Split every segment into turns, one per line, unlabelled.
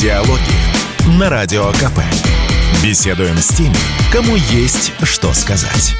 Диалоги на Радио КП. Беседуем с теми, кому есть что сказать.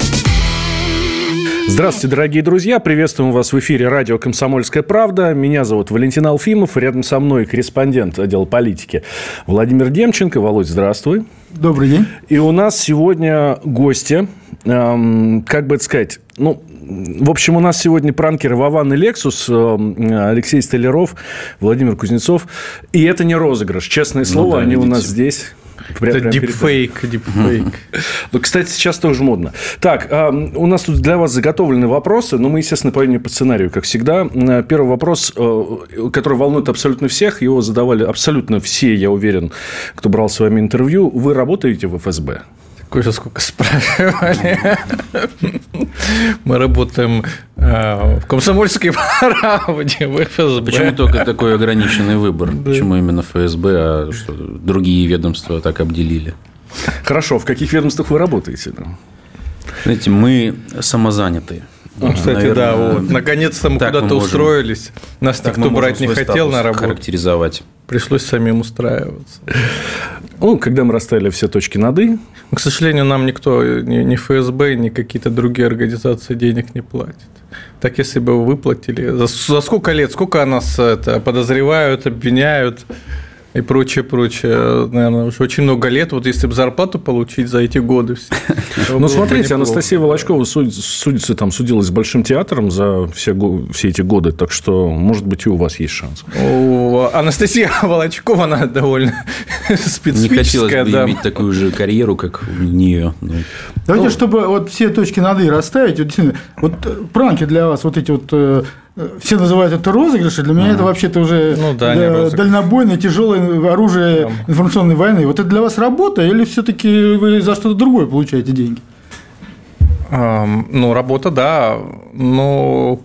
Здравствуйте, дорогие друзья. Приветствуем вас в эфире радио «Комсомольская правда». Меня зовут Валентин Алфимов. Рядом со мной корреспондент отдела политики Владимир Демченко. Володь, здравствуй.
Добрый день.
И у нас сегодня гости. Эм, как бы это сказать? Ну, в общем, у нас сегодня пранкеры Вован и Лексус, эм, Алексей Столяров, Владимир Кузнецов. И это не розыгрыш. Честное слово, ну, да, они видите. у нас здесь.
Это дипфейк, дипфейк.
Ну, кстати, сейчас тоже модно. Так, у нас тут для вас заготовлены вопросы, но мы, естественно, пойдем по сценарию, как всегда. Первый вопрос, э, который волнует абсолютно всех, его задавали абсолютно все, я уверен, кто брал с вами интервью. Вы работаете в ФСБ?
Кое сколько спрашивали. Мы работаем э, в комсомольской правде, в ФСБ.
Почему только такой ограниченный выбор? Почему именно ФСБ, а что другие ведомства так обделили?
Хорошо, в каких ведомствах вы работаете?
Знаете, мы самозанятые.
Ну, кстати, Наверное, да, вот. Наконец-то мы куда-то устроились. Нас никто брать не хотел на работу.
Характеризовать.
Пришлось самим устраиваться.
Ну, когда мы расставили все точки над «и».
К сожалению, нам никто, ни ФСБ, ни какие-то другие организации денег не платит. Так, если бы выплатили... За, за сколько лет, сколько нас это, подозревают, обвиняют? И прочее, прочее. Наверное, уже очень много лет. Вот если бы зарплату получить за эти годы.
Ну, смотрите, Анастасия Волочкова судится, там, судилась с Большим театром за все, все эти годы, так что, может быть, и у вас есть шанс.
Анастасия Волочкова, она довольно специфическая.
Не хотелось бы иметь такую же карьеру, как у нее.
Давайте, ну, чтобы вот все точки над «и» расставить, вот, вот э, пранки для вас, вот эти вот э, все называют это розыгрыши, для меня mm. это вообще-то уже ну, да, да, дальнобойное, тяжелое оружие информационной войны. Вот это для вас работа или все-таки вы за что-то другое получаете деньги?
Ну, работа, да. Но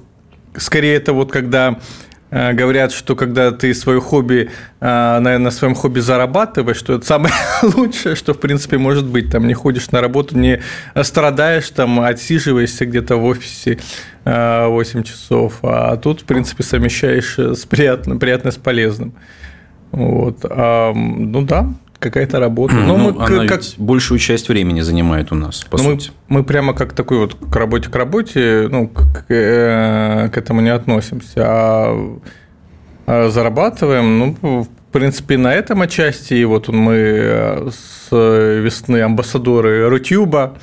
скорее это вот когда Э, говорят, что когда ты свое хобби, э, на, на своем хобби зарабатываешь, что это самое лучшее, что в принципе может быть. Там не ходишь на работу, не страдаешь, там отсиживаешься где-то в офисе 8 э, часов, а тут, в принципе, совмещаешь с приятным, приятное с полезным. Вот. Ну да, какая-то работа.
Но ну, мы она как... большую часть времени занимает у нас, по
сути. Мы, мы прямо как такой вот к работе к работе, ну, к, э, к этому не относимся, а, а зарабатываем, ну, в принципе, на этом отчасти. И вот мы э, с весны амбассадоры Рутюба,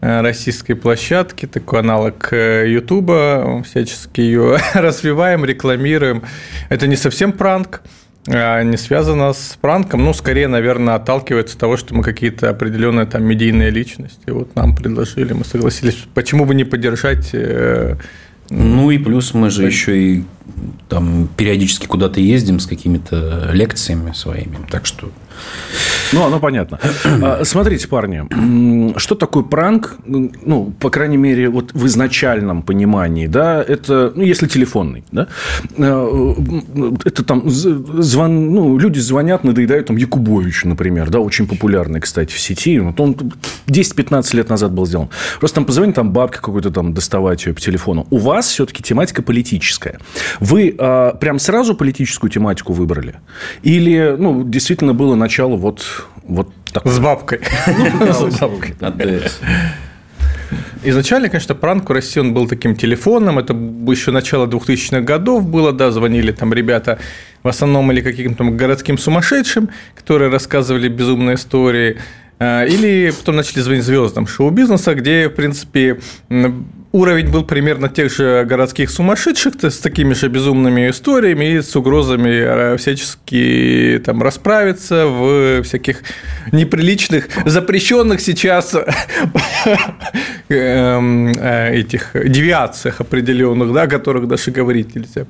э, российской площадки, такой аналог Ютуба, всячески ее развиваем, рекламируем. Это не совсем пранк, не связано с пранком, ну, скорее, наверное, отталкивается от того, что мы какие-то определенные там медийные личности. Вот нам предложили, мы согласились. Почему бы не поддержать э,
ну и плюс мы же еще и там периодически куда-то ездим с какими-то лекциями своими. Так что
ну, оно понятно. А, смотрите, парни, что такое пранк? Ну, по крайней мере, вот в изначальном понимании, да, это, ну, если телефонный, да, а, это там звон, ну, люди звонят, надоедают там Якубовичу, например, да, очень популярный, кстати, в сети. Вот он 10-15 лет назад был сделан. Просто там позвонит там бабке какой-то там доставать ее по телефону. У вас все-таки тематика политическая. Вы а, прям сразу политическую тематику выбрали? Или, ну, действительно было начало вот, вот
такое? С бабкой. Ну, с бабкой. Изначально, конечно, пранк в России он был таким телефонным, это еще начало 2000-х годов было, да, звонили там ребята в основном или каким-то городским сумасшедшим, которые рассказывали безумные истории, а, или потом начали звонить звездам шоу-бизнеса, где, в принципе, уровень был примерно тех же городских сумасшедших, с такими же безумными историями и с угрозами э, всячески там расправиться в всяких неприличных, запрещенных сейчас этих девиациях определенных, да, о которых даже говорить нельзя.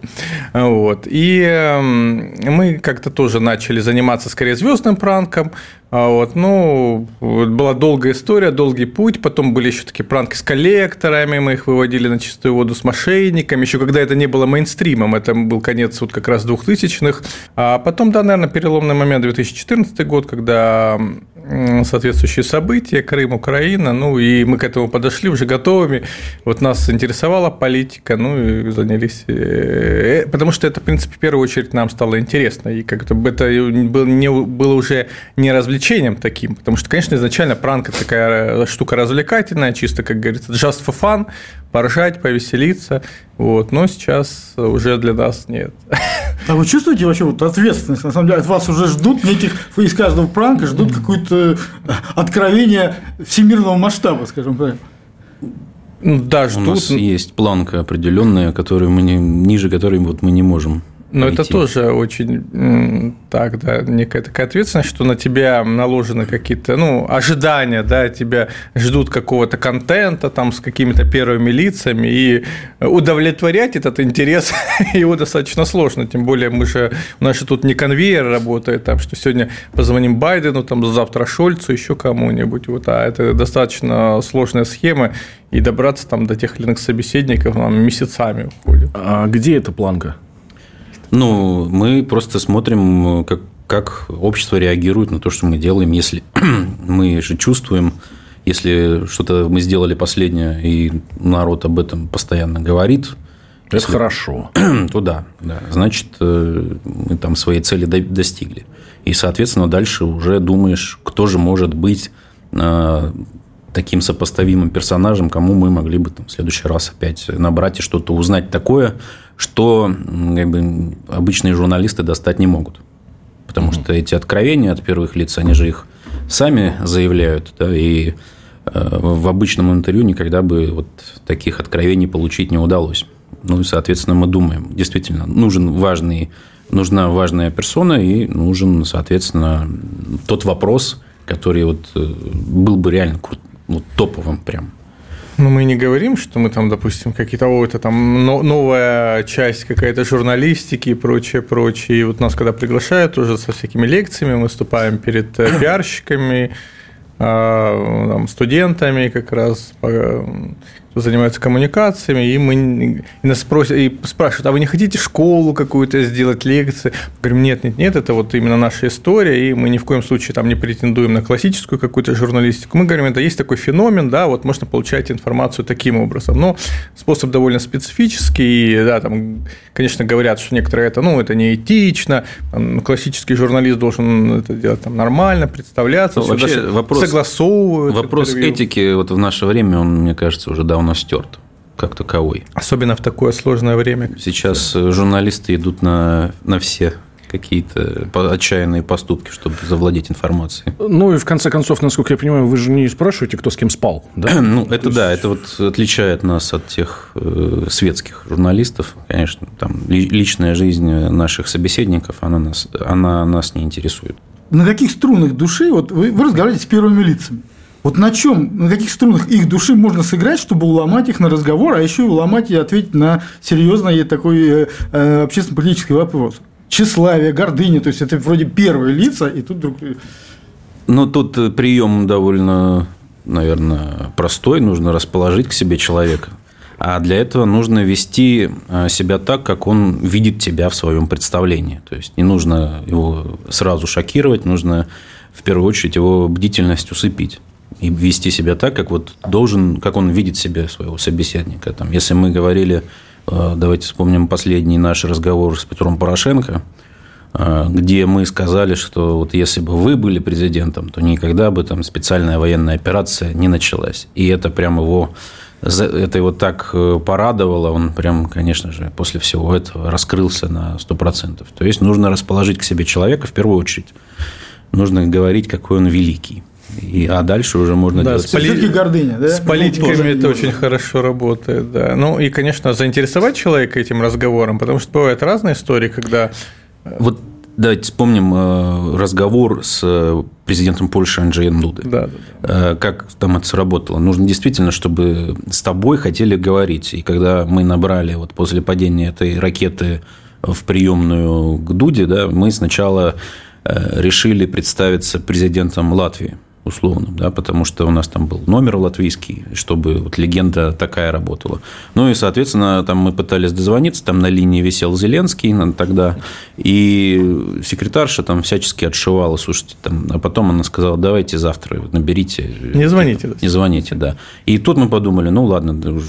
Вот. И эм, мы как-то тоже начали заниматься скорее звездным пранком, а вот, ну, была долгая история, долгий путь. Потом были еще такие пранки с коллекторами, мы их выводили на чистую воду с мошенниками. Еще когда это не было мейнстримом, это был конец вот как раз 2000-х. А потом, да, наверное, переломный момент 2014 год, когда соответствующие события, Крым, Украина, ну, и мы к этому подошли подошли уже готовыми. Вот нас интересовала политика, ну и занялись. Э, потому что это, в принципе, в первую очередь нам стало интересно. И как-то это было, не, было уже не развлечением таким. Потому что, конечно, изначально пранк – такая штука развлекательная, чисто, как говорится, just for fun, поржать, повеселиться. Вот. Но сейчас уже для нас нет.
А вы чувствуете вообще вот ответственность? На самом деле, от вас уже ждут неких, из каждого пранка ждут какое-то откровение всемирного масштаба, скажем так.
Ну, да, ждут. У нас есть планка определенная, которую мы не, ниже которой вот мы не можем
но это тоже очень так, да, некая такая ответственность, что на тебя наложены какие-то, ну, ожидания, да, тебя ждут какого-то контента там с какими-то первыми лицами, и удовлетворять этот интерес его достаточно сложно, тем более мы же, у нас же тут не конвейер работает, там, что сегодня позвоним Байдену, там, завтра Шольцу, еще кому-нибудь, вот, а это достаточно сложная схема, и добраться там до тех или иных собеседников нам месяцами уходит.
А где эта планка?
Ну, мы просто смотрим, как, как общество реагирует на то, что мы делаем. Если мы же чувствуем, если что-то мы сделали последнее, и народ об этом постоянно говорит,
это если, хорошо.
То да, да. Значит, э, мы там своей цели достигли. И, соответственно, дальше уже думаешь, кто же может быть э, таким сопоставимым персонажем, кому мы могли бы там, в следующий раз опять набрать и что-то узнать такое, что как бы, обычные журналисты достать не могут. Потому что эти откровения от первых лиц, они же их сами заявляют, да, и э, в обычном интервью никогда бы вот таких откровений получить не удалось. Ну и, соответственно, мы думаем, действительно, нужен важный, нужна важная персона и нужен, соответственно, тот вопрос, который вот э, был бы реально вот, топовым прям.
Ну, мы не говорим, что мы там, допустим, какие-то, о, это там новая часть какая-то журналистики и прочее, прочее. И вот нас, когда приглашают уже со всякими лекциями, мы выступаем перед э, пиарщиками, а, там, студентами как раз, кто занимается коммуникациями, и мы и нас просят, и спрашивают, а вы не хотите школу какую-то сделать, лекции? Мы говорим, нет, нет, нет, это вот именно наша история, и мы ни в коем случае там не претендуем на классическую какую-то журналистику. Мы говорим, это есть такой феномен, да, вот можно получать информацию таким образом. Но способ довольно специфический, и, да, там, конечно, говорят, что некоторые это, ну, это неэтично, там, классический журналист должен это делать там нормально, представляться,
ну, вообще вопрос, согласовывают. Вопрос этики вот в наше время, он, мне кажется, уже давно стерт как таковой.
Особенно в такое сложное время.
Сейчас журналисты идут на, на все какие-то отчаянные поступки, чтобы завладеть информацией.
Ну и в конце концов, насколько я понимаю, вы же не спрашиваете, кто с кем спал, да?
ну это есть... да, это вот отличает нас от тех э, светских журналистов, конечно, там личная жизнь наших собеседников, она нас, она нас не интересует.
На каких струнах души вот вы, вы разговариваете с первыми лицами? Вот на чем, на каких струнах их души можно сыграть, чтобы уломать их на разговор, а еще и уломать и ответить на серьезный такой э, э, общественно-политический вопрос? Тщеславие, гордыня, то есть это вроде первые лица, и тут вдруг...
Ну, тут э, прием довольно, наверное, простой. Нужно расположить к себе человека. А для этого нужно вести э, себя так, как он видит тебя в своем представлении. То есть не нужно его сразу шокировать, нужно в первую очередь его бдительность усыпить и вести себя так, как вот должен, как он видит себе своего собеседника. Там, если мы говорили, э, давайте вспомним последний наш разговор с Петром Порошенко, э, где мы сказали, что вот если бы вы были президентом, то никогда бы там специальная военная операция не началась. И это прям его это его так э, порадовало, он прям, конечно же, после всего этого раскрылся на 100%. То есть нужно расположить к себе человека в первую очередь. Нужно говорить, какой он великий. И, а дальше уже можно
да, делать. С, поли... гордыня, да? с политиками ну, это очень хорошо работает, да. Ну и, конечно, заинтересовать человека этим разговором, потому что бывают разные истории, когда.
Э, вот давайте вспомним э, разговор с э, президентом Польши Анджеем Дуды. Да, да, да. Как там это сработало? Нужно действительно, чтобы с тобой хотели говорить. И когда мы набрали вот после падения этой ракеты в приемную к Дуде, да, мы сначала решили представиться президентом Латвии условно, да, потому что у нас там был номер латвийский, чтобы вот легенда такая работала. Ну и, соответственно, там мы пытались дозвониться, там на линии висел Зеленский тогда, и секретарша там всячески отшивала, слушайте, там, а потом она сказала, давайте завтра наберите.
Не звоните.
Не звоните, да. И тут мы подумали, ну ладно,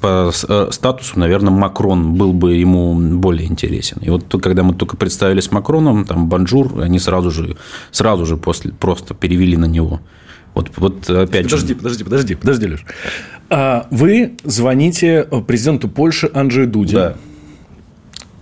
по э, статусу, наверное, Макрон был бы ему более интересен. И вот когда мы только представились Макроном, там Bonjour, они сразу же, сразу же после просто перевели на него. Вот, вот опять
подожди, же... Подожди, подожди, подожди, Леш. А вы звоните президенту Польши Анджею Дуде.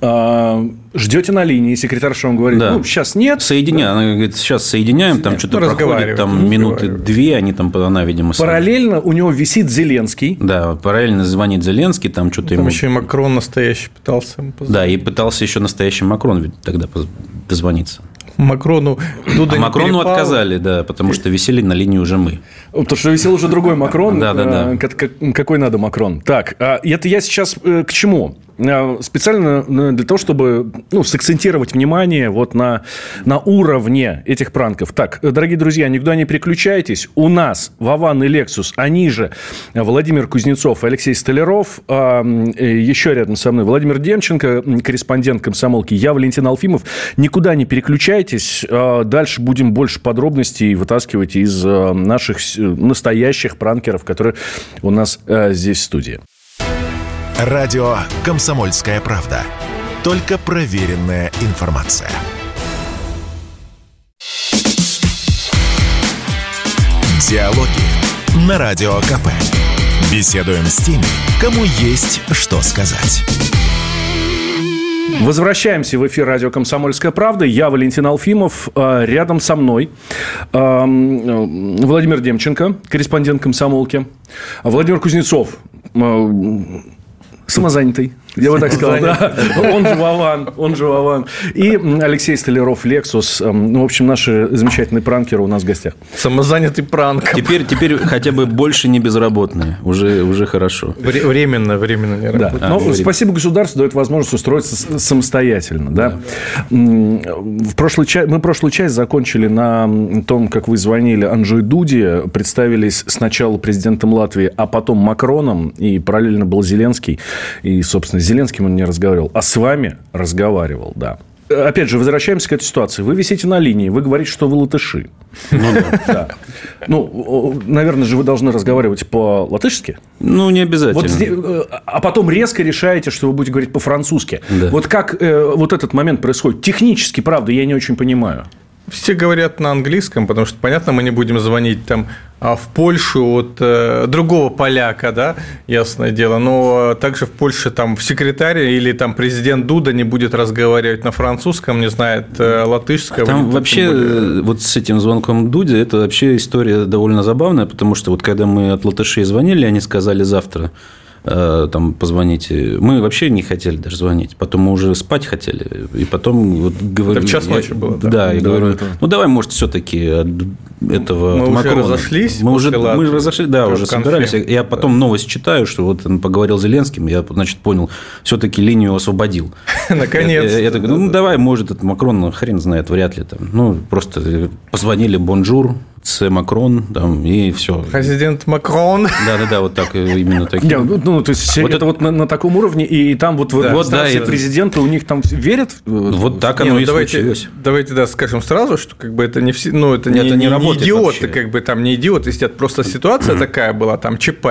Да.
А, ждете на линии, секретарша вам говорит, да. ну, сейчас нет.
Соединяем, да. она говорит, сейчас соединяем, там что-то проходит, там минуты две, они там, она, видимо,
Параллельно у него висит Зеленский.
Да, параллельно звонит Зеленский, там что-то
там ему... еще и Макрон настоящий пытался ему
позвонить. Да, и пытался еще настоящий Макрон тогда дозвониться.
Макрону
Дуда а Макрону отказали, да, потому что висели на линии уже мы.
Потому что висел уже другой Макрон.
Да, да, да.
Какой надо Макрон? Так, а это я сейчас э, к чему? Э, специально э, для того, чтобы ну, сакцентировать внимание вот на, на уровне этих пранков. Так, дорогие друзья, никуда не переключайтесь. У нас Вован и Лексус, они же Владимир Кузнецов и Алексей Столяров. А, еще рядом со мной Владимир Демченко, корреспондент комсомолки. Я Валентин Алфимов. Никуда не переключайтесь. А, дальше будем больше подробностей вытаскивать из наших настоящих пранкеров, которые у нас здесь в студии.
Радио «Комсомольская правда». Только проверенная информация. Диалоги на Радио КП. Беседуем с теми, кому есть что сказать.
Возвращаемся в эфир радио «Комсомольская правда». Я Валентин Алфимов. А, рядом со мной а, Владимир Демченко, корреспондент «Комсомолки». Владимир Кузнецов, а, самозанятый. Я бы так сказал, да. Он же Вован, он же Вован. И Алексей Столяров, Лексус. Эм, ну, в общем, наши замечательные пранкеры у нас в гостях.
Самозанятый пранк.
Теперь, теперь хотя бы больше не безработные. Уже, уже хорошо.
Временно, временно не работают.
Да. Но а, спасибо государству дает возможность устроиться самостоятельно. Да? В прошлый, мы прошлую часть закончили на том, как вы звонили Анджей Дуди, представились сначала президентом Латвии, а потом Макроном, и параллельно был Зеленский. И, собственно, Зеленским он не разговаривал, а с вами разговаривал, да. Опять же, возвращаемся к этой ситуации. Вы висите на линии, вы говорите, что вы латыши. Ну, да. да. Ну, наверное же, вы должны разговаривать по-латышски.
Ну, не обязательно.
Вот, э, а потом резко решаете, что вы будете говорить по-французски. Да. Вот как э, вот этот момент происходит? Технически, правда, я не очень понимаю.
Все говорят на английском, потому что, понятно, мы не будем звонить там а в Польшу от э, другого поляка, да, ясное дело, но также в Польше там в секретаре или там президент Дуда не будет разговаривать на французском, не знает э, латышского.
Там вообще более... вот с этим звонком Дуде это вообще история довольно забавная, потому что вот когда мы от латышей звонили, они сказали завтра Э, там позвоните. Мы вообще не хотели даже звонить. Потом мы уже спать хотели. И потом вот говорю...
Это в час ночи было.
Да, да я говорю, ну давай, может, все-таки этого
Мы уже разошлись.
Мы уже мы разошлись, да, уже собирались. Я потом новость читаю, что вот он поговорил с Зеленским, я, значит, понял, все-таки линию освободил.
Наконец.
Я, я, такой, ну давай, может, этот Макрон, ну, хрен знает, вряд ли там. Ну, просто позвонили, bonjour, c'est Macron, там, и все.
Президент Макрон.
Да-да-да, вот так, именно так.
Ну, ну, то есть, вот это вот на, на таком уровне, и там вот, да. вот да, это... президенты у них там верят?
Вот так оно не, ну, и
давайте,
случилось.
Давайте, да, скажем сразу, что как бы это не все, ну, это не, это не, не, не идиоты, вообще. как бы там не идиоты, сидят, просто ситуация такая была, там ЧП,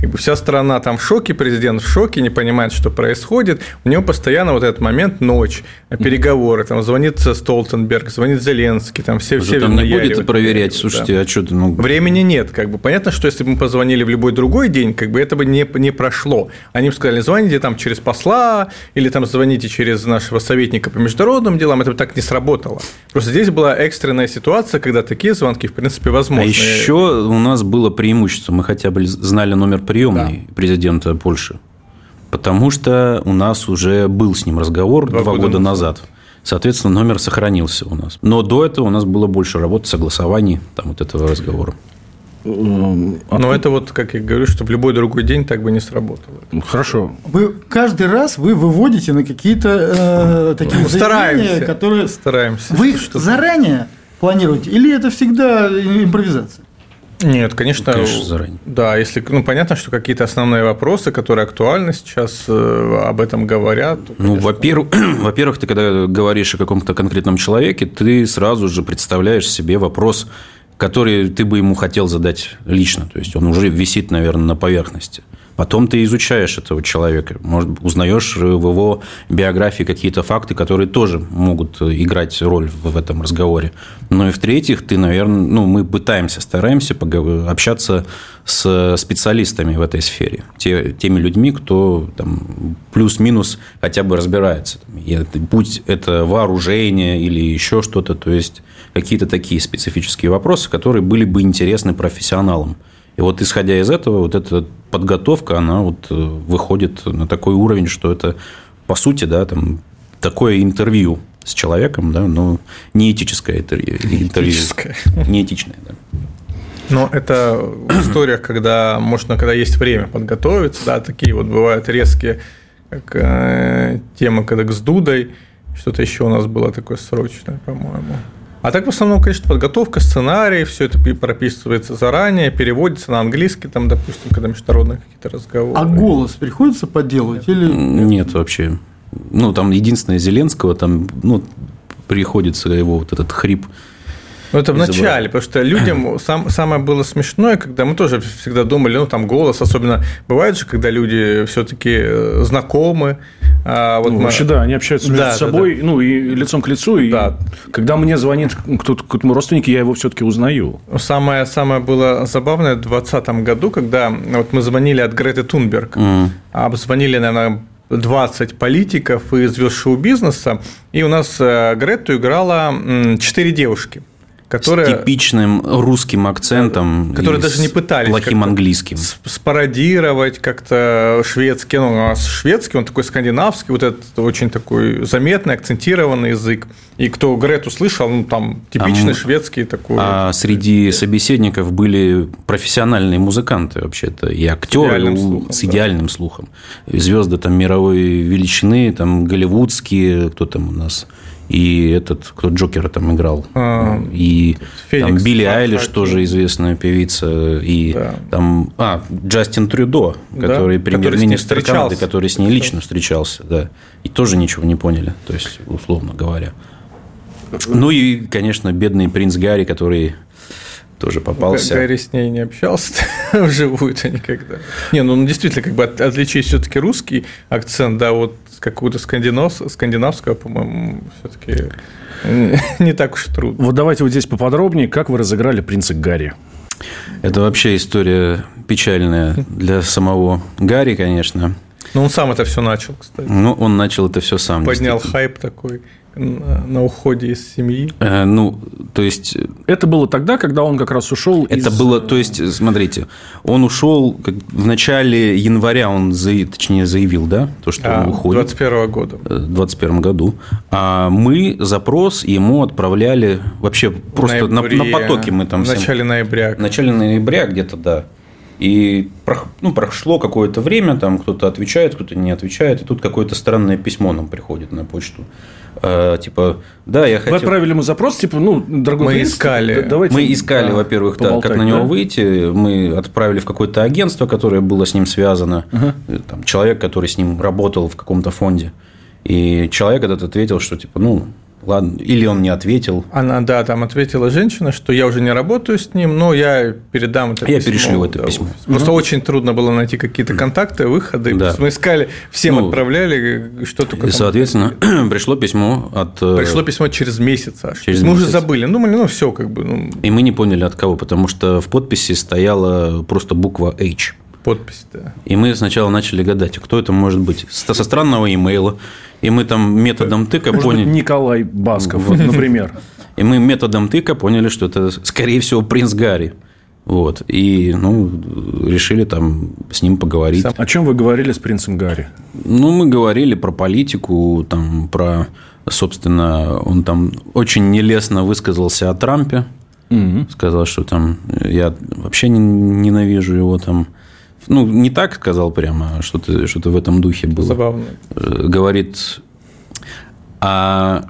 как бы вся страна там в шоке, президент в шоке, не понимает, что происходит, у него постоянно вот этот момент, ночь, переговоры, там звонит Столтенберг, звонит Зеленский, там все, все
там не будет проверять, слушайте, да. а что ты,
ну... Времени нет, как бы, понятно, что если бы мы позвонили в любой другой день, как бы это бы не, не прошло. Они бы сказали, звоните там через посла, или там звоните через нашего советника по международным делам, это бы так не сработало. Просто здесь была экстренная ситуация, когда такие звонки, в принципе, возможны. А
еще у нас было преимущество, мы хотя бы знали номер приемной да. президента Польши. Потому что у нас уже был с ним разговор два, два года, года назад. назад. Соответственно, номер сохранился у нас. Но до этого у нас было больше работы, согласований, там вот этого разговора.
Но это вот, как я говорю, что в любой другой день так бы не сработало.
Хорошо.
Вы каждый раз вы выводите на какие-то э, такие
ну, стараемся,
которые
стараемся.
Вы что заранее планируете? Или это всегда импровизация?
Нет, конечно, конечно заранее. Да, если, ну, понятно, что какие-то основные вопросы, которые актуальны сейчас, э, об этом говорят. То,
ну, во-первых, во-первых, ты когда говоришь о каком-то конкретном человеке, ты сразу же представляешь себе вопрос, который ты бы ему хотел задать лично. То есть он уже висит, наверное, на поверхности. Потом ты изучаешь этого человека, может, узнаешь в его биографии какие-то факты, которые тоже могут играть роль в этом разговоре. Ну и в-третьих, ты, наверное, ну, мы пытаемся, стараемся общаться с специалистами в этой сфере, те, теми людьми, кто там, плюс-минус хотя бы разбирается. Будь это вооружение или еще что-то, то есть какие-то такие специфические вопросы, которые были бы интересны профессионалам. И вот исходя из этого, вот эта подготовка, она вот э, выходит на такой уровень, что это, по сути, да, там, такое интервью с человеком, да, но не этическое интервью. интервью Неэтичное, да.
Но это в историях, когда можно, когда есть время подготовиться, да, такие вот бывают резкие, как э, тема, когда с Дудой, что-то еще у нас было такое срочное, по-моему. А так в основном, конечно, подготовка, сценарий, все это прописывается заранее, переводится на английский, там, допустим, когда международные какие-то разговоры.
А голос приходится подделывать или
нет вообще? Ну, там единственное Зеленского, там, ну, приходится его вот этот хрип
ну, это в начале, потому что людям сам, самое было смешное, когда мы тоже всегда думали, ну, там голос, особенно бывает же, когда люди все-таки э, знакомы.
А вот ну, мы... Вообще, да, они общаются между да, собой, да, да. ну, и лицом к лицу, и да. когда мне звонит кто-то, кто-то мой родственник, я его все-таки узнаю.
Самое, самое было забавное в 2020 году, когда вот мы звонили от Греты Тунберг, mm. обзвонили, наверное, 20 политиков и звезд шоу-бизнеса, и у нас э, Грету играла 4 девушки
которые, с типичным русским акцентом,
которые даже не пытались
плохим английским
спародировать как-то шведский, ну у нас шведский, он такой скандинавский, вот этот очень такой заметный акцентированный язык. И кто Грету слышал, ну там типичный а, шведский такой.
А среди собеседников были профессиональные музыканты вообще-то и актеры с идеальным слухом, с идеальным да. слухом. Звезды там мировой величины, там голливудские, кто там у нас и этот, кто Джокера там играл, а, и Феникс, там Билли Айлиш Хаки. тоже известная певица, и да. там, а, Джастин Трюдо, который да? премьер-министр Канады, который с ней лично встречался, да, и тоже ничего не поняли, то есть, условно говоря. Ну и, конечно, бедный принц Гарри, который тоже попался.
Гарри с ней не общался вживую-то никогда. Не, ну действительно, как бы отличить все-таки русский акцент, да, вот какую-то скандинав, скандинавского, по-моему, все-таки не так уж трудно.
Вот давайте вот здесь поподробнее, как вы разыграли принца Гарри?
Это вообще история печальная для самого Гарри, конечно.
Ну, он сам это все начал, кстати.
Ну, он начал это все сам.
Поднял хайп такой на уходе из семьи?
Э, ну, то есть...
Это было тогда, когда он как раз ушел
Это из... было, то есть, смотрите, он ушел как, в начале января, он, за, точнее, заявил, да, то, что а, он уходит.
21 года.
В 21 году. А мы запрос ему отправляли вообще просто ноябре, на, на потоке мы там...
В начале ноября.
В начале ноября где-то, да. И ну, прошло какое-то время, там кто-то отвечает, кто-то не отвечает, и тут какое-то странное письмо нам приходит на почту. Э, типа, да, я хотел...
Вы отправили ему запрос, типа, ну, дорогой
Мы принц, искали. Давайте, мы искали, да, во-первых, да, как на него да? выйти. Мы отправили в какое-то агентство, которое было с ним связано. Угу. Там, человек, который с ним работал в каком-то фонде. И человек этот ответил, что, типа, ну, Ладно, или он не ответил.
Она, да, там ответила женщина, что я уже не работаю с ним, но я передам это
я письмо. Я перешлю это да, письмо.
Просто угу. очень трудно было найти какие-то контакты, выходы. Да. Мы искали, всем ну, отправляли, что только.
И, соответственно, пришло письмо от.
Э, пришло письмо через месяц аж. Через мы месяц. уже забыли. Ну, думали, ну все, как бы. Ну...
И мы не поняли от кого, потому что в подписи стояла просто буква H.
Подпись, да.
И мы сначала начали гадать, кто это может быть. Со странного имейла. И мы там методом тыка
Может поняли... Быть, Николай Басков, вот, например.
И мы методом тыка поняли, что это, скорее всего, принц Гарри. Вот. И, ну, решили там с ним поговорить.
О чем вы говорили с принцем Гарри?
Ну, мы говорили про политику, там, про, собственно, он там очень нелестно высказался о Трампе. Угу. Сказал, что там я вообще ненавижу его там. Ну, не так сказал прямо, что-то что в этом духе было.
Забавно.
Э, говорит, а,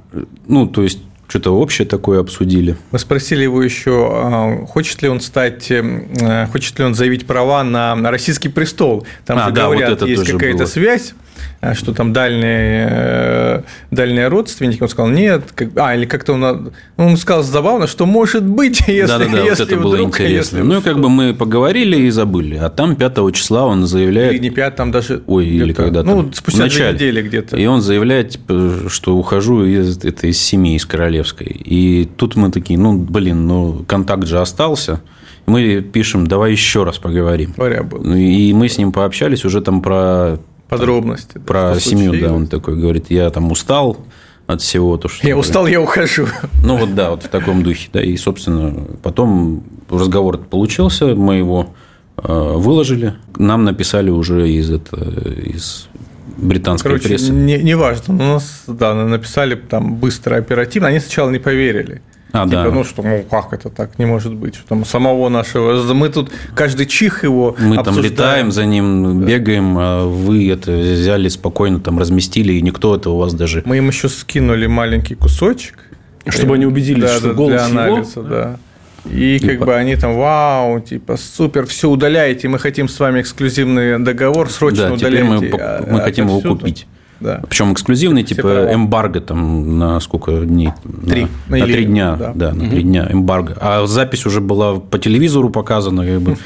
ну, то есть, что-то общее такое обсудили.
Мы спросили его еще, а, хочет ли он стать, э, хочет ли он заявить права на российский престол. Там а, же да, говорят, вот есть какая-то связь. А что там дальние, э, дальние родственники, он сказал, нет, как, а, или как-то он, он сказал забавно, что может быть, если, да, да, да, если
вот это вдруг, было интересно. Если... Ну, как бы мы поговорили и забыли, а там 5 числа он заявляет...
Или не 5, там даже...
Ой, или когда-то.
Ну, спустя две недели где-то.
И он заявляет, типа, что ухожу из, это из семьи, из королевской. И тут мы такие, ну, блин, ну, контакт же остался мы пишем, давай еще раз поговорим. Был. И мы с ним пообщались уже там про
Подробности.
Там, про семью, случилось. да, он такой говорит, я там устал от всего. То,
что я устал, я ухожу.
Ну, вот да, вот в таком духе. Да, и, собственно, потом разговор получился, мы его э, выложили. Нам написали уже из, это, из британской
Короче,
прессы.
Не, не важно. У нас, да, написали там быстро, оперативно. Они сначала не поверили. А, типа, да. ну что, ну как это так, не может быть, что там самого нашего, мы тут каждый чих его
Мы обсуждаем. там летаем за ним, да. бегаем, а вы это взяли спокойно, там разместили, и никто это у вас даже...
Мы им еще скинули маленький кусочек.
Чтобы они убедились, да, что да, голос для
анализа, его... да. И, и как по... бы они там, вау, типа, супер, все удаляете, мы хотим с вами эксклюзивный договор, срочно да, удаляйте.
Теперь мы, а, мы хотим его купить. Да. Причем эксклюзивный, Все типа права. эмбарго там на сколько дней?
Три.
На, на три дня, да, да на три дня эмбарго. А запись уже была по телевизору показана, как бы.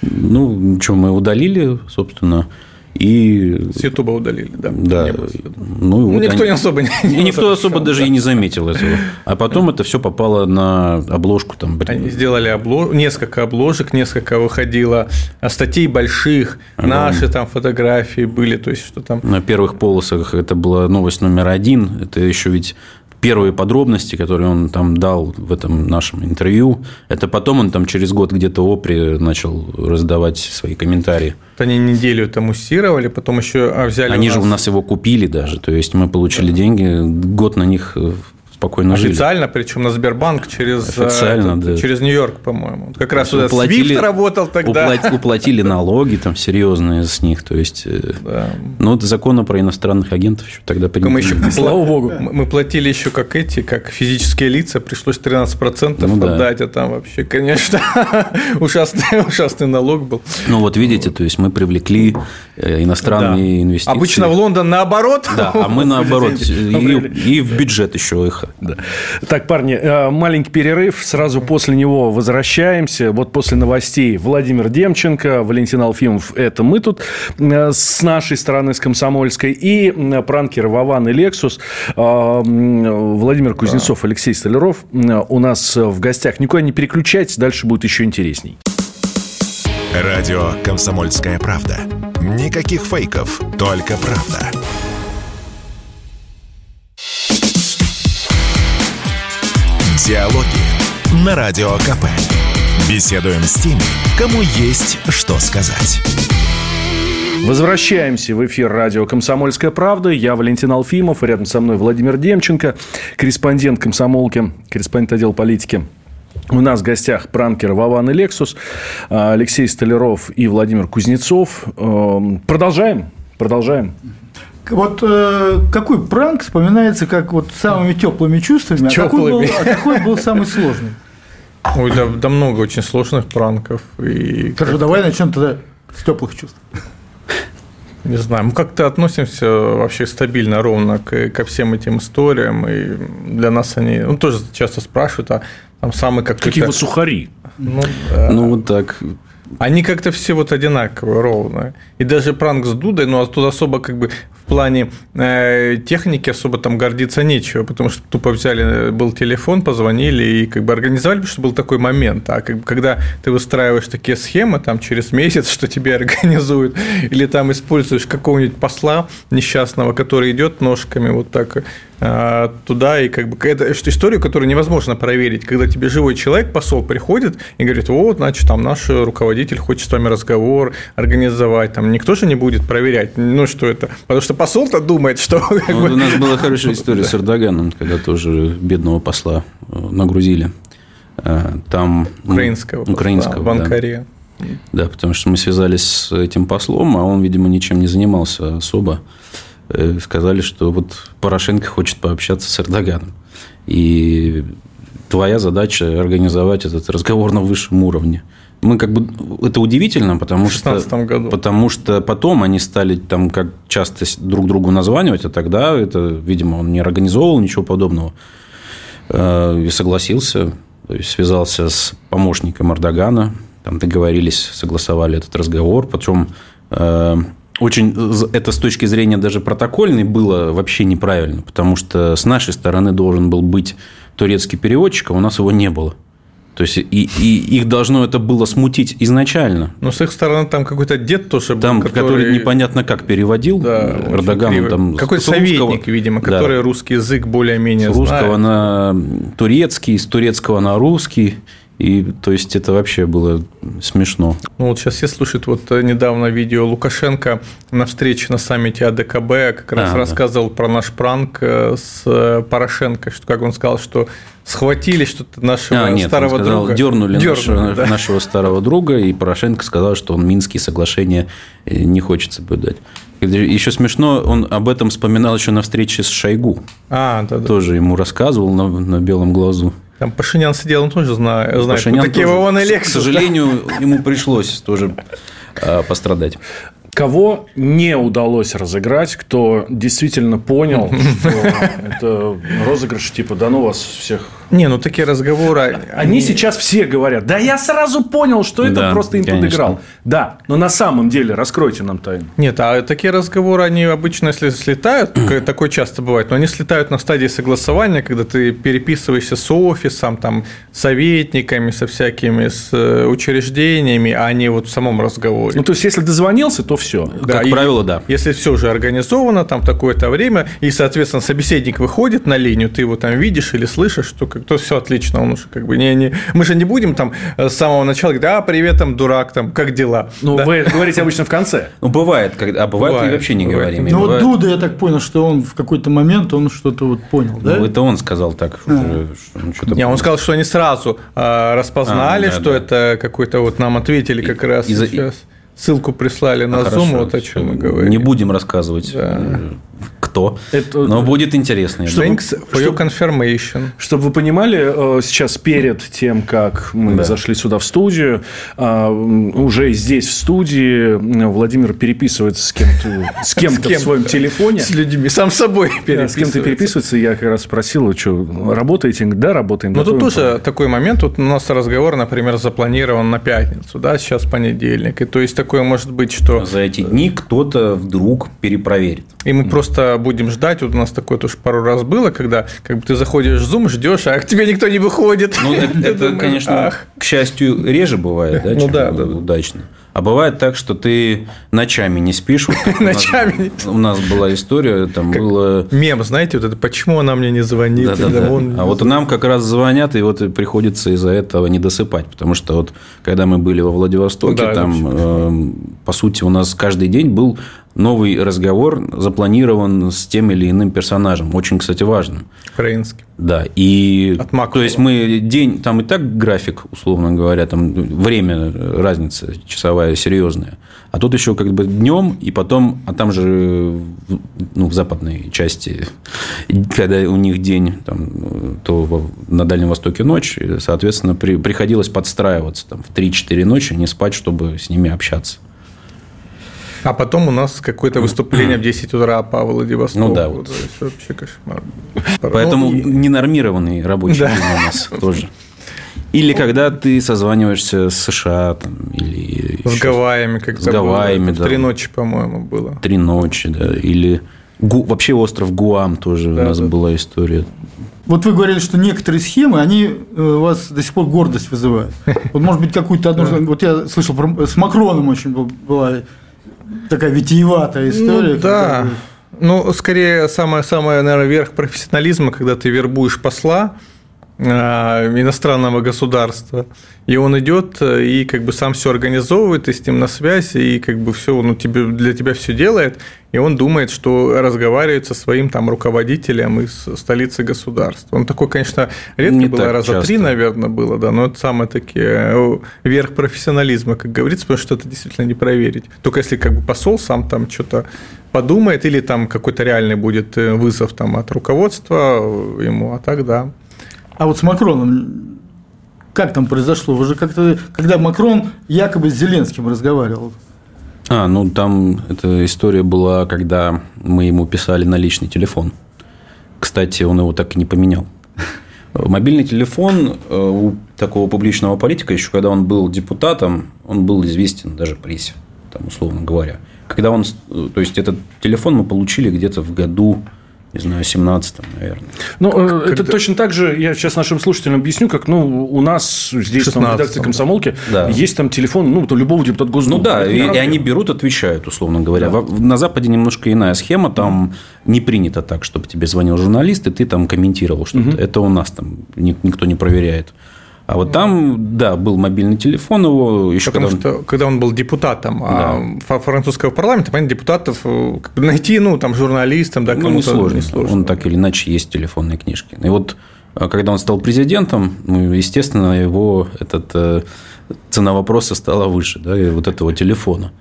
Ну, что, мы удалили, собственно. И...
С Ютуба удалили, да.
Да.
Ну, вот никто они... не особо не,
и никто особо даже да. и не заметил этого. А потом это все попало на обложку там.
Они сделали облож... несколько обложек, несколько выходило статей больших, ага. наши там фотографии были, то есть что там.
На первых полосах это была новость номер один. Это еще ведь первые подробности, которые он там дал в этом нашем интервью, это потом он там через год где-то ОПРИ начал раздавать свои комментарии.
Они неделю это муссировали, потом еще а, взяли
Они у нас... же у нас его купили даже, то есть мы получили да. деньги, год на них спокойно
жили. Официально, причем на Сбербанк через,
э, Официально,
этот, да. через Нью-Йорк, по-моему. Как раз вот уплатили, Swift работал тогда.
Уплатили, уплатили налоги там серьезные с них. То есть, э, да. ну, это закона про иностранных агентов еще тогда
приняли. Мы еще, Слава богу. Мы платили еще как эти, как физические лица, пришлось 13% ну, отдать, да. а там вообще, конечно, ужасный, ужасный налог был.
Ну, вот видите, то есть мы привлекли э, иностранные да. инвестиции.
Обычно в Лондон наоборот.
Да, а мы наоборот. И, и в бюджет еще их
да. Так, парни, э, маленький перерыв. Сразу после него возвращаемся. Вот после новостей Владимир Демченко, Валентин Алфимов. Это мы тут э, с нашей стороны, с Комсомольской. И пранкеры Вован и Лексус. Э, Владимир Кузнецов, Алексей Столяров у нас в гостях. Никуда не переключайтесь, дальше будет еще интересней.
Радио «Комсомольская правда». Никаких фейков, только правда. Диалоги на Радио КП. Беседуем с теми, кому есть что сказать.
Возвращаемся в эфир радио «Комсомольская правда». Я Валентин Алфимов, рядом со мной Владимир Демченко, корреспондент комсомолки, корреспондент отдела политики у нас в гостях пранкер Вован и Лексус, Алексей Столяров и Владимир Кузнецов. Эм, продолжаем. Продолжаем.
Вот э, какой пранк вспоминается как вот самыми теплыми чувствами, теплыми. А, какой был, а какой был самый сложный?
Ой, да, да много очень сложных пранков. И
Хорошо, давай начнем тогда с теплых чувств.
Не знаю, мы как-то относимся вообще стабильно, ровно к, ко всем этим историям, и для нас они, ну, тоже часто спрашивают, а там самый как-то...
Какие вы сухари?
Ну, да. ну, вот так.
Они как-то все вот одинаковые, ровно. И даже пранк с Дудой, ну, а тут особо как бы в плане э, техники особо там гордиться нечего, потому что тупо взяли, э, был телефон, позвонили и как бы организовали, потому что был такой момент. А как бы, когда ты выстраиваешь такие схемы, там через месяц, что тебе организуют, или там используешь какого-нибудь посла несчастного, который идет ножками вот так э, туда, и как бы это историю, которую невозможно проверить, когда тебе живой человек, посол, приходит и говорит, вот, значит, там наш руководитель хочет с вами разговор организовать, там никто же не будет проверять, ну, что это, потому что посол-то думает, что...
Ну, бы... У нас была хорошая история с Эрдоганом, когда тоже бедного посла э, нагрузили. Э, там...
Украинского посла украинского,
в Анкаре. Да. да, потому что мы связались с этим послом, а он, видимо, ничем не занимался особо. Э, сказали, что вот Порошенко хочет пообщаться с Эрдоганом. И твоя задача организовать этот разговор на высшем уровне. Мы как бы это удивительно, потому что году. потому что потом они стали там как часто друг другу названивать, а тогда это, видимо, он не организовывал ничего подобного э, и согласился, то есть связался с помощником Эрдогана, там договорились, согласовали этот разговор, потом э, очень это с точки зрения даже протокольной было вообще неправильно, потому что с нашей стороны должен был быть турецкий переводчик, а у нас его не было. То есть, и, и их должно это было смутить изначально.
Но с их стороны там какой-то дед тоже
был, там, который... который непонятно как переводил да, Эрдогану. Там,
какой-то советник, видимо, который да, русский язык более-менее
С русского знает. на турецкий, с турецкого на русский. И то есть это вообще было смешно.
Ну вот сейчас все слушают вот э, недавно видео Лукашенко на встрече на саммите АДКБ как раз а, рассказывал да. про наш пранк э, с э, Порошенко, что как он сказал, что схватили что-то нашего а, нет, старого
он сказал,
друга.
Дернули, дернули нашего, да. нашего старого друга, и Порошенко сказал, что он Минские соглашения не хочет соблюдать. Еще смешно, он об этом вспоминал еще на встрече с Шойгу. А, да, да. Тоже ему рассказывал на, на белом глазу.
Там Пашинян сидел, он тоже знает. Пашинян
такие тоже, вон и К сожалению, ему пришлось тоже а, пострадать.
Кого не удалось разыграть, кто действительно понял, что это розыгрыш типа «да ну вас всех
не, ну такие разговоры...
Они, они сейчас все говорят, да я сразу понял, что это да, просто им конечно. подыграл. Да, но на самом деле, раскройте нам тайну.
Нет, а такие разговоры, они обычно, если слетают, такое часто бывает, но они слетают на стадии согласования, когда ты переписываешься с офисом, там, советниками, со всякими, с э, учреждениями, а не вот в самом разговоре.
Ну, то есть, если дозвонился, то все.
Да, как правило, да.
Если все уже организовано, там такое-то время, и, соответственно, собеседник выходит на линию, ты его там видишь или слышишь, что как то все отлично, он уже как бы не, не... Мы же не будем там э, с самого начала говорить, а, привет, там, дурак, там, как дела?
Ну, да? вы говорите обычно в конце.
Ну, бывает, когда, а бывает, бывает и вообще не бывает. говорим.
Ну, вот Дуда, я так понял, что он в какой-то момент, он что-то вот понял, да?
Ну, это он сказал так.
А. Что, что не, он сказал, что они сразу э, распознали, а, да, что да. это какой-то вот нам ответили как и, раз и, сейчас. Ссылку прислали на а, Zoom, хорошо, вот о чем мы говорим.
Не будем рассказывать. Да кто. Это... Но будет интересно.
Чтобы, Thanks for your confirmation.
Чтобы вы понимали, э, сейчас перед тем, как мы да. зашли сюда в студию, э, уже здесь в студии Владимир переписывается с кем-то, с кем-то в своем телефоне.
С людьми, сам собой
переписывается. С кем-то переписывается. Я как раз спросил, что, работаете? Да, работаем.
Ну, тут тоже такой момент. Вот у нас разговор, например, запланирован на пятницу, да, сейчас понедельник. И то есть, такое может быть, что...
За эти дни кто-то вдруг перепроверит.
И мы просто будем ждать. Вот у нас такое тоже пару раз было, когда как бы ты заходишь в Zoom, ждешь, а к тебе никто не выходит.
Ну, это, это конечно, к счастью, реже бывает, да, ну, да, да, удачно. А бывает так, что ты ночами не спишь. Вот ночами. У нас, была история, там было...
Мем, знаете, вот это «Почему она мне не звонит?»
да, да, да. А вот нам как раз звонят, и вот приходится из-за этого не досыпать. Потому что вот когда мы были во Владивостоке, да, там, э, по сути, у нас каждый день был новый разговор запланирован с тем или иным персонажем. Очень, кстати, важным.
Украинский.
Да. И, От то есть, мы день, там и так график, условно говоря, там время, разница часовая серьезная. А тут еще как бы днем, и потом, а там же ну, в западной части, когда у них день, там, то на Дальнем Востоке ночь, соответственно, при, приходилось подстраиваться там, в 3-4 ночи, не спать, чтобы с ними общаться.
А потом у нас какое-то выступление в 10 утра по Владивостоку.
Ну да, вот. То есть, вообще кошмар. Поэтому ну, ненормированный рабочий да. день у нас тоже. Или когда ты созваниваешься с США там, или
с Гавайями, как
с Гавайями,
да. Три ночи, по-моему, было.
Три ночи, да. Или Гу... вообще остров Гуам тоже да, у нас да. была история.
Вот вы говорили, что некоторые схемы, они э, у вас до сих пор гордость вызывают. Вот, может быть, какую-то одну... Вот я слышал, с Макроном очень была такая витиеватая история.
Ну, да. Ну, скорее, самое-самое, наверное, верх профессионализма, когда ты вербуешь посла, иностранного государства. И он идет э, и как бы сам все организовывает, и с ним на связи, и как бы все, ну, тебе, для тебя все делает, и он думает, что разговаривает со своим там руководителем из столицы государства. Он такой, конечно, редко Не было, раза часто. три, наверное, было, да, но это самое таки э, верх профессионализма, как говорится, потому что это действительно не проверить. Только если как бы посол сам там что-то подумает, или там какой-то реальный будет э, вызов там от руководства ему, а так да.
А вот с Макроном как там произошло? Вы же как-то, когда Макрон якобы с Зеленским разговаривал.
А, ну там эта история была, когда мы ему писали на личный телефон. Кстати, он его так и не поменял. Мобильный телефон э, у такого публичного политика, еще когда он был депутатом, он был известен даже прессе, там, условно говоря. Когда он, э, то есть этот телефон мы получили где-то в году не знаю, 17-м, наверное.
Ну, как, это когда... точно так же, я сейчас нашим слушателям объясню, как, ну, у нас здесь, там, в редакции комсомолки, да. есть там телефон, ну, то любого депутата Госдумы.
Ну, да, и, и они берут, отвечают, условно говоря. Да. На Западе немножко иная схема, там не принято так, чтобы тебе звонил журналист, и ты там комментировал что-то. Угу. Это у нас там никто не проверяет. А вот там, да, был мобильный телефон его
еще Потому когда он... что когда он был депутатом да. а французского парламента, понятно, депутатов э, найти, ну, там, журналистам, да,
ну, не сложно. не сложно. Он так или иначе есть телефонные книжки. И вот э, когда он стал президентом, ну, естественно, его этот э, цена вопроса стала выше, да, и вот этого телефона.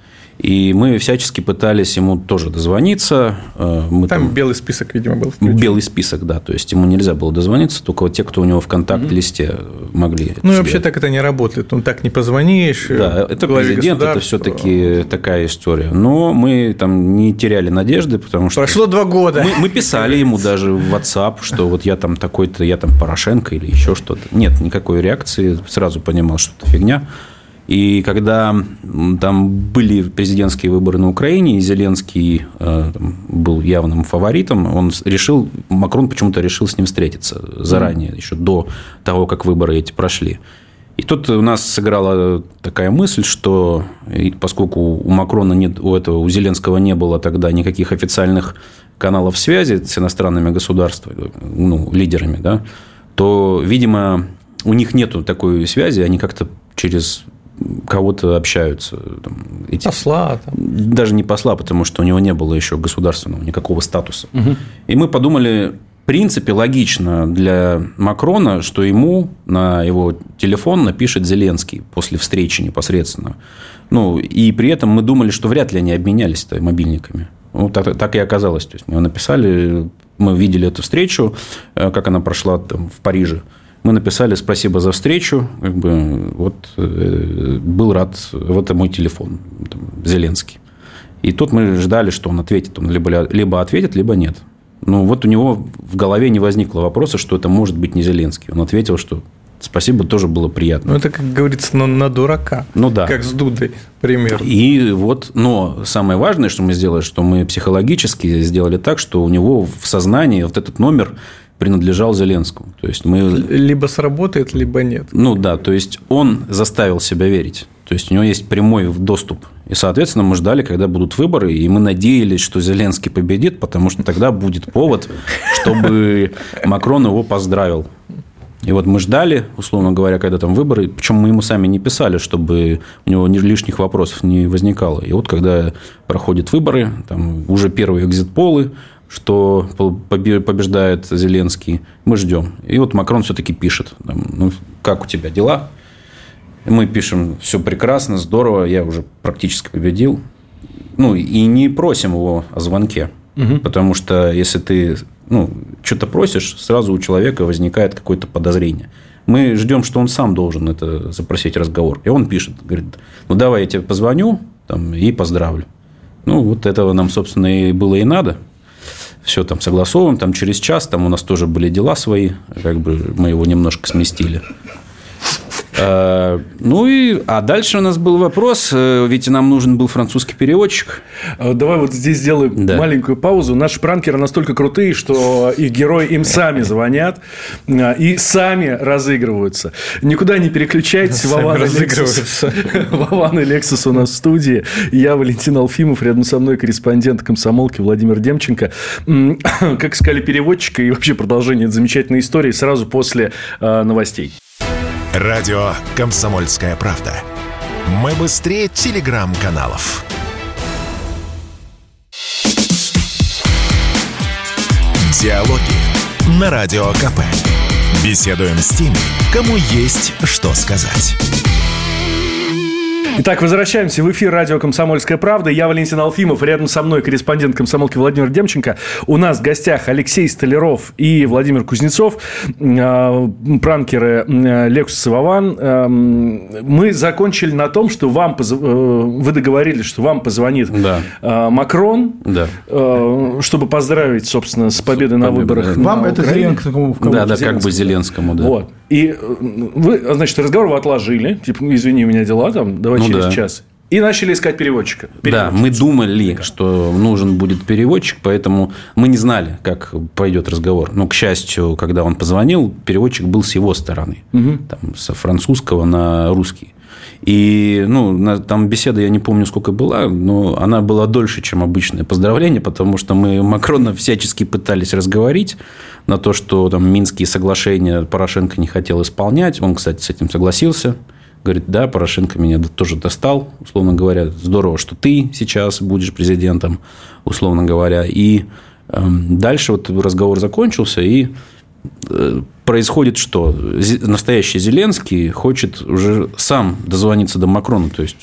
И мы всячески пытались ему тоже дозвониться.
Э, мы там, там белый список, видимо, был.
Включен. Белый список, да. То есть ему нельзя было дозвониться, только вот те, кто у него в контакт-листе угу. могли.
Ну, и вообще так это не работает. Ну, так не позвонишь.
Да, это президент, это все-таки такая история. Но мы там не теряли надежды, потому что.
Прошло два года.
Мы, мы писали ему даже в WhatsApp, что вот я там такой-то, я там Порошенко или еще что-то. Нет, никакой реакции. Сразу понимал, что это фигня. И когда там были президентские выборы на Украине, и Зеленский э, был явным фаворитом, он решил, Макрон почему-то решил с ним встретиться заранее, mm. еще до того, как выборы эти прошли. И тут у нас сыграла такая мысль, что поскольку у Макрона нет, у этого, у Зеленского не было тогда никаких официальных каналов связи с иностранными государствами, ну, лидерами, да, то, видимо, у них нету такой связи, они как-то через кого-то общаются. Там,
эти... Посла. Там.
Даже не посла, потому что у него не было еще государственного никакого статуса. Угу. И мы подумали, в принципе, логично для Макрона, что ему на его телефон напишет Зеленский после встречи непосредственно. Ну, и при этом мы думали, что вряд ли они обменялись мобильниками. Ну, так, так и оказалось. То есть, мы написали, мы видели эту встречу, э, как она прошла там, в Париже. Мы написали спасибо за встречу, как бы вот э, был рад, вот это мой телефон, там, Зеленский. И тут мы ждали, что он ответит, он либо, либо ответит, либо нет. Ну вот у него в голове не возникло вопроса, что это может быть не Зеленский. Он ответил, что спасибо, тоже было приятно.
Ну, это, как говорится, на, на дурака.
Ну, да.
Как с Дудой, пример.
И вот, но самое важное, что мы сделали, что мы психологически сделали так, что у него в сознании вот этот номер принадлежал Зеленскому. То есть мы...
Либо сработает, либо нет.
Ну да, то есть он заставил себя верить. То есть у него есть прямой доступ. И, соответственно, мы ждали, когда будут выборы, и мы надеялись, что Зеленский победит, потому что тогда будет повод, чтобы Макрон его поздравил. И вот мы ждали, условно говоря, когда там выборы, причем мы ему сами не писали, чтобы у него лишних вопросов не возникало. И вот когда проходят выборы, там уже первые экзит-полы, что побеждает Зеленский, мы ждем. И вот Макрон все-таки пишет, ну, как у тебя дела? Мы пишем, все прекрасно, здорово, я уже практически победил. Ну, и не просим его о звонке. Угу. Потому что если ты ну, что-то просишь, сразу у человека возникает какое-то подозрение. Мы ждем, что он сам должен это запросить разговор. И он пишет, говорит, ну давай я тебе позвоню там, и поздравлю. Ну, вот этого нам, собственно, и было и надо все там согласовываем, там через час, там у нас тоже были дела свои, как бы мы его немножко сместили. А, ну и, а дальше у нас был вопрос, э, ведь нам нужен был французский переводчик.
А, давай вот здесь сделаем да. маленькую паузу. Наши пранкеры настолько крутые, что их герои им сами звонят и сами разыгрываются. Никуда не переключайтесь. Вован и, Лексус. Вован и Лексус у нас в студии. Я Валентин Алфимов, рядом со мной корреспондент комсомолки Владимир Демченко. Как сказали переводчика и вообще продолжение этой замечательной истории сразу после э, новостей.
Радио «Комсомольская правда». Мы быстрее телеграм-каналов. Диалоги на Радио КП. Беседуем с теми, кому есть что сказать.
Итак, возвращаемся в эфир радио «Комсомольская правда». Я Валентин Алфимов, рядом со мной корреспондент комсомолки Владимир Демченко. У нас в гостях Алексей Столяров и Владимир Кузнецов, а, пранкеры Лексус и Вован. А, мы закончили на том, что вам поз... Э, вы договорились, что вам позвонит да. А, Макрон, да. чтобы поздравить, собственно, с победой на выборах.
Вам это Зеленскому.
Да, да, как бы Зеленскому, да. Вот.
И э, вы, значит, разговор вы отложили, типа, извини, у меня дела там, давай ну, через да. час. И начали искать переводчика.
Да, мы думали, что нужен будет переводчик, поэтому мы не знали, как пойдет разговор. Но, к счастью, когда он позвонил, переводчик был с его стороны. Угу. Там, со французского на русский. И ну, там беседа, я не помню, сколько была, но она была дольше, чем обычное поздравление, потому что мы Макрона всячески пытались разговорить на то, что там Минские соглашения Порошенко не хотел исполнять. Он, кстати, с этим согласился. Говорит, да, Порошенко меня тоже достал, условно говоря. Здорово, что ты сейчас будешь президентом, условно говоря. И э, дальше вот разговор закончился, и происходит что? Настоящий Зеленский хочет уже сам дозвониться до Макрона, то есть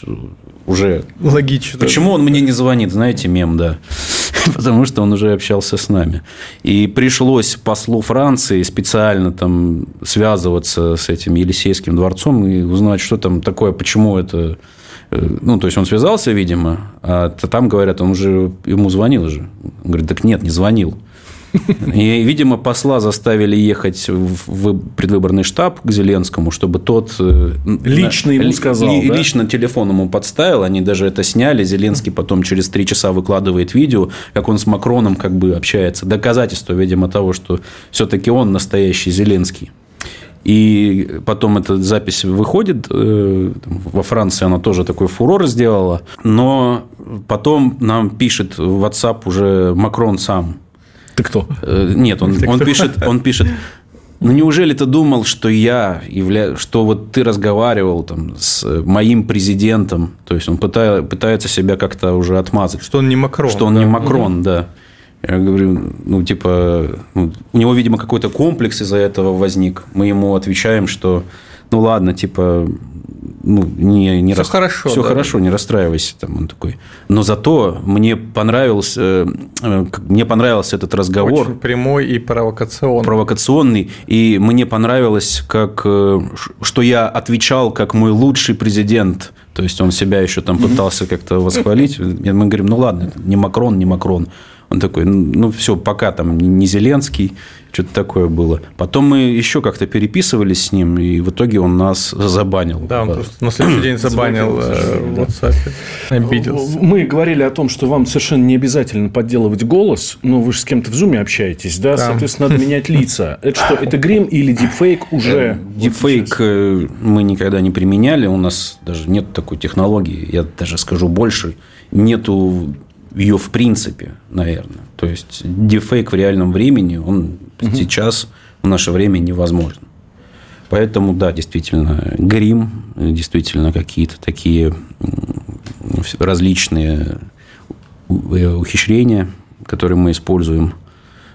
уже...
Логично.
Почему он мне не звонит, знаете, мем, да. Потому что он уже общался с нами. И пришлось послу Франции специально там связываться с этим Елисейским дворцом и узнать, что там такое, почему это... Э, ну, то есть, он связался, видимо, а там, говорят, он уже ему звонил уже. Он говорит, так нет, не звонил. И, видимо, посла заставили ехать в предвыборный штаб к Зеленскому, чтобы тот... Э,
лично ему сказал,
ли, да? Лично телефон ему подставил, они даже это сняли. Зеленский потом через три часа выкладывает видео, как он с Макроном как бы общается. Доказательство, видимо, того, что все-таки он настоящий Зеленский. И потом эта запись выходит, э, во Франции она тоже такой фурор сделала, но потом нам пишет в WhatsApp уже Макрон сам,
ты кто?
Э, нет, он, он, пишет, он пишет, ну неужели ты думал, что я явля... что вот ты разговаривал там с моим президентом, то есть он пытается, пытается себя как-то уже отмазать.
Что он не Макрон.
Что он да? не Макрон, да. Я говорю, ну, типа, ну, у него, видимо, какой-то комплекс из-за этого возник. Мы ему отвечаем, что, ну, ладно, типа, ну, не, не
все рас... хорошо.
Все да. хорошо, не расстраивайся. Там он такой. Но зато мне понравился, э, э, мне понравился этот разговор.
Очень прямой и провокационный.
Провокационный. И мне понравилось, как, э, что я отвечал как мой лучший президент. То есть он себя еще там пытался как-то восхвалить. Мы говорим, ну ладно, не Макрон, не Макрон. Он такой, ну все, пока там не Зеленский, что-то такое было. Потом мы еще как-то переписывались с ним, и в итоге он нас забанил.
Да, он просто на следующий день забанил э, в WhatsApp. Обиделся. Мы говорили о том, что вам совершенно не обязательно подделывать голос, но вы же с кем-то в зуме общаетесь, да? Соответственно, надо менять лица. Это что, это грим или дипфейк уже?
Дипфейк э, мы никогда не применяли, у нас даже нет такой технологии, я даже скажу больше, нету ее в принципе, наверное. То есть дефейк в реальном времени, он угу. сейчас в наше время невозможен. Поэтому, да, действительно, грим, действительно какие-то такие различные э, ухищрения, которые мы используем.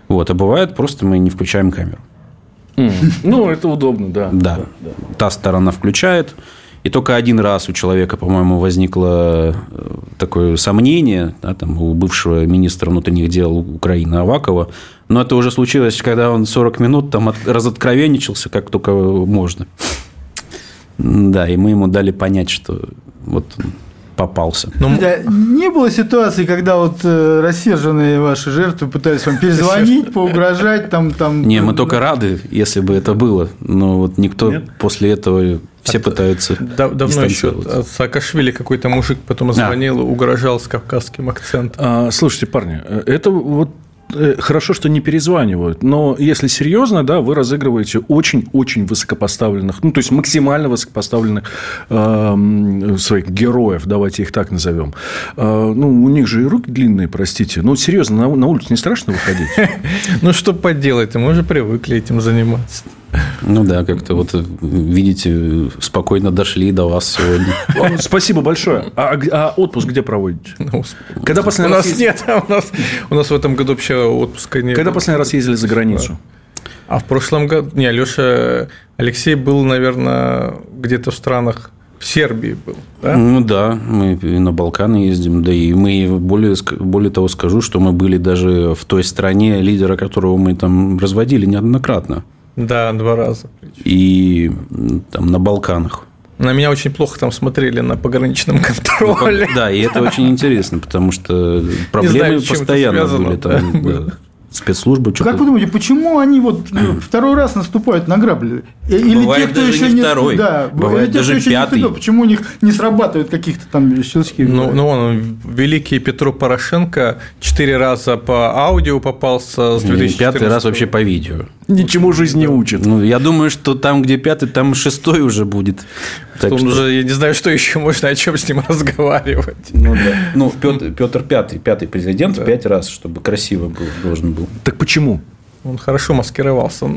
Вот. А бывает, просто мы не включаем камеру.
Ну, это удобно. Да.
да. Та сторона включает, и только один раз у человека, по-моему, возникло э, такое сомнение, да, там, у бывшего министра внутренних дел Украины Авакова. Но это уже случилось, когда он 40 минут там разоткровенничался, как только можно. Да, и мы ему дали понять, что вот попался.
Но... Ну, да, не было ситуации, когда вот э, рассерженные ваши жертвы пытались вам перезвонить, поугрожать там, там.
Не, мы только рады, если бы это было, но вот никто Нет? после этого все От, пытаются.
Да, давно еще Саакашвили какой-то мужик потом звонил, а. угрожал с кавказским акцентом.
А, слушайте, парни, это вот Э, хорошо, что не перезванивают, но если серьезно, да, вы разыгрываете очень-очень высокопоставленных, ну, то есть максимально высокопоставленных э, своих героев, давайте их так назовем. Э, ну, у них же и руки длинные, простите. Ну, серьезно, на, на улицу не страшно выходить?
Ну, что поделать, мы уже привыкли этим заниматься.
Ну да, как-то вот, видите, спокойно дошли до вас сегодня.
Спасибо большое. А, а отпуск где проводите? Ну,
Когда последний у раз... нас нет, у нас, у нас в этом году вообще отпуска нет.
Когда последний раз ездили за границу?
А в прошлом году... Не, Леша... Алексей был, наверное, где-то в странах в Сербии был,
да? Ну да, мы на Балканы ездим, да и мы более, более того скажу, что мы были даже в той стране, лидера которого мы там разводили неоднократно.
Да, два раза.
И там на Балканах.
На меня очень плохо там смотрели на пограничном контроле.
Ну, да, и это очень интересно, потому что проблемы знаю, постоянно были там. Да спецслужбы.
Что как вы думаете, почему они вот ну, второй раз наступают на грабли?
Э, или бывает те, кто еще не второй,
да,
бывает
те, даже кто пятый. Не почему у них не срабатывают каких-то там щелчки?
Ну, ну он, великий Петро Порошенко четыре раза по аудио попался с 2014
Пятый раз вообще по видео.
Ничему жизнь не учит.
Ну, я думаю, что там, где пятый, там шестой уже будет.
Так он что... уже, я не знаю, что еще можно, о чем с ним разговаривать.
Ну, да. ну Петр, Петр пятый, пятый президент да. пять раз, чтобы красиво был, должен был.
Так почему?
Он хорошо маскировался.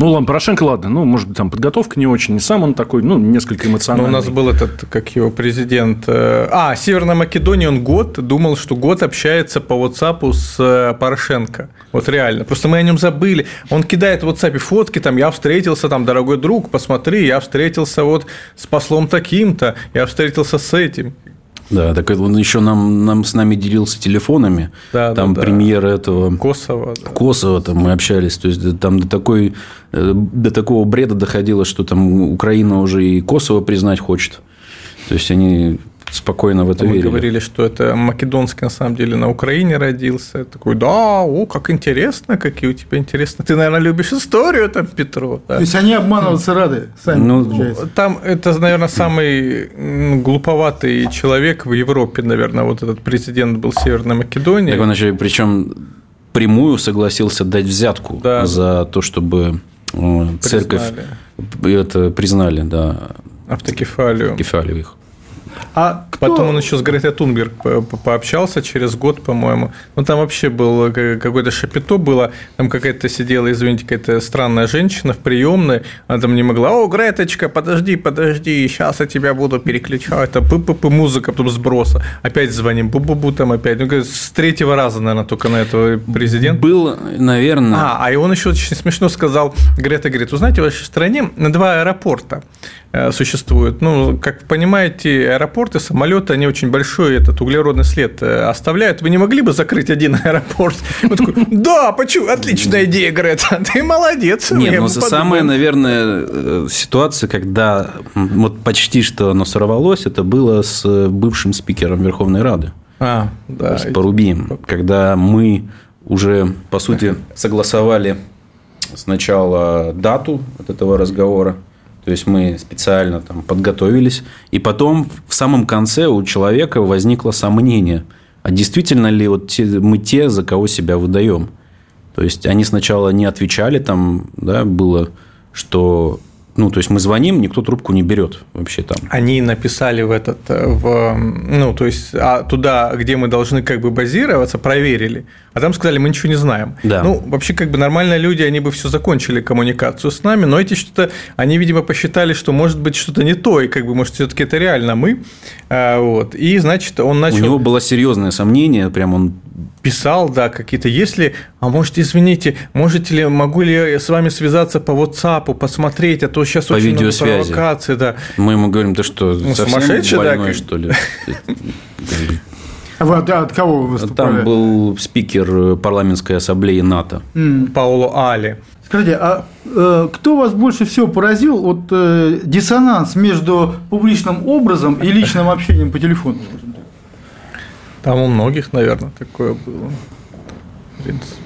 Ну, ладно, Порошенко, ладно, ну, может быть, там подготовка не очень, не сам он такой, ну, несколько эмоциональный.
Но у нас был этот, как его президент... Э, а, Северная Македония, он год думал, что год общается по WhatsApp с э, Порошенко. Вот реально. Просто мы о нем забыли. Он кидает в WhatsApp фотки, там, я встретился, там, дорогой друг, посмотри, я встретился вот с послом таким-то, я встретился с этим.
Да, так он еще нам, нам с нами делился телефонами. Да, там да, премьера да. этого
Косово.
Да. Косово там мы общались. То есть там до такой э, до такого бреда доходило, что там Украина уже и Косово признать хочет. То есть они спокойно в это Мы верили.
говорили, что это македонский на самом деле на Украине родился. Я такой, да, о, как интересно, какие у тебя интересно. Ты, наверное, любишь историю там, Петро.
Да? То есть они обманываться рады сами,
ну, Там это, наверное, самый глуповатый человек в Европе, наверное, вот этот президент был Северной Македонии.
Так он еще, причем прямую согласился дать взятку да. за то, чтобы э, церковь признали. это признали, да.
Автокефалию.
Автокефалию их.
А кто... Потом он еще с Гретой Тунберг пообщался через год, по-моему. Ну, там вообще был какое-то шапито было. Там какая-то сидела, извините, какая-то странная женщина в приемной. Она там не могла. О, Греточка, подожди, подожди, сейчас я тебя буду переключать. Это пы-пы-пы, музыка, потом сброса. Опять звоним, бу-бу-бу там опять. Ну, с третьего раза, наверное, только на этого президента.
Был, наверное.
А, а и он еще очень смешно сказал, Грета говорит, узнаете, в вашей стране на два аэропорта э, существуют. Ну, как вы понимаете, аэропорты, самолеты, они очень большой этот углеродный след э, оставляют. Вы не могли бы закрыть один аэропорт? Он такой, да, почему? Отличная идея, Грета, ты молодец.
Нет, ну, самая, наверное, э, ситуация, когда вот почти что оно сорвалось, это было с бывшим спикером Верховной Рады.
А, да.
С Порубием, когда мы уже, по сути, согласовали сначала дату от этого разговора, то есть мы специально там подготовились. И потом в самом конце у человека возникло сомнение, а действительно ли вот те, мы те, за кого себя выдаем. То есть они сначала не отвечали, там да, было, что ну, то есть мы звоним, никто трубку не берет вообще там.
Они написали в этот, э, в, ну, то есть а туда, где мы должны как бы базироваться, проверили. А там сказали, мы ничего не знаем.
Да.
Ну, вообще, как бы нормальные люди, они бы все закончили коммуникацию с нами, но эти что-то, они, видимо, посчитали, что может быть что-то не то, и как бы, может, все-таки это реально мы. А, вот. И, значит, он начал...
У него было серьезное сомнение, прям он
писал, да, какие-то, если, а может, извините, можете ли, могу ли я с вами связаться по WhatsApp, посмотреть, а то сейчас
по
очень
много провокаций, да. Мы ему говорим, ты что, ну, совсем больной, да, что ли?
Вы от, от кого вы выступали?
Там был спикер парламентской ассамблеи НАТО.
Mm. Пауло Али.
Скажите, а э, кто вас больше всего поразил вот э, диссонанс между публичным образом и личным общением по телефону?
Там у многих, наверное, такое было.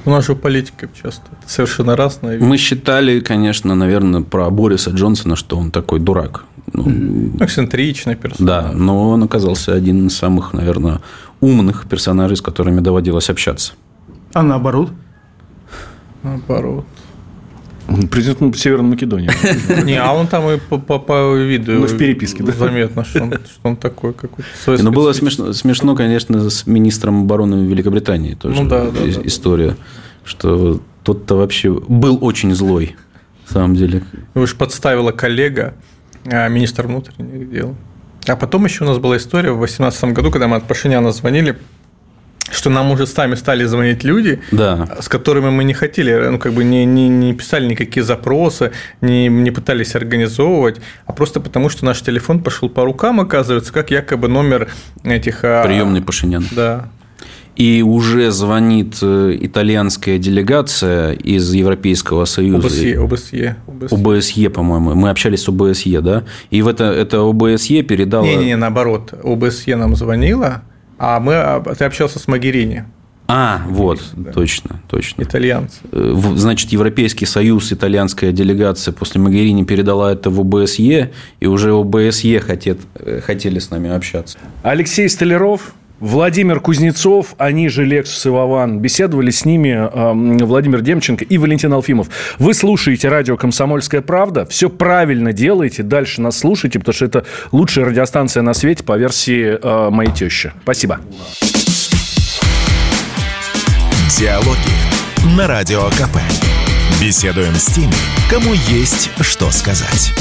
У нас же политика часто совершенно разная.
Мы считали, конечно, наверное, про Бориса Джонсона, что он такой дурак.
Ну, Эксцентричный персонаж.
Да, но он оказался один из самых, наверное, умных персонажей, с которыми доводилось общаться.
А наоборот?
Наоборот.
Президент Северной Македонии.
Не, а он там и по, по, по виду
ну, в переписке, да?
заметно, что он, что он такой какой-то
Ну, было смешно, смешно, конечно, с министром обороны Великобритании тоже ну, да, да, история, да. что тот-то вообще был очень злой, на самом деле.
Его же подставила коллега, а, министр внутренних дел. А потом еще у нас была история в 2018 году, когда мы от Пашиняна звонили, что нам уже сами стали звонить люди, да. с которыми мы не хотели, ну, как бы не, не, не писали никакие запросы, не, не пытались организовывать, а просто потому, что наш телефон пошел по рукам, оказывается, как якобы номер этих...
А, Приемный Пашинян.
Да.
И уже звонит э, итальянская делегация из Европейского Союза.
ОБСЕ, ОБСЕ.
ОБСЕ, ОБСЕ по-моему. Мы общались с ОБСЕ, да? И в это, это ОБСЕ передало...
Не-не-не, наоборот. ОБСЕ нам звонила, а мы, ты общался с Магерини.
А, вот, да. точно, точно.
Итальянцы.
Э, значит, Европейский Союз, итальянская делегация после Магерини передала это в ОБСЕ, и уже ОБСЕ хотят, э, хотели с нами общаться.
Алексей Столяров, Владимир Кузнецов, они же Лексус и Вован, беседовали с ними э, Владимир Демченко и Валентин Алфимов. Вы слушаете радио «Комсомольская правда», все правильно делаете, дальше нас слушайте, потому что это лучшая радиостанция на свете по версии э, моей тещи. Спасибо.
Диалоги на Радио КП. Беседуем с теми, кому есть что сказать.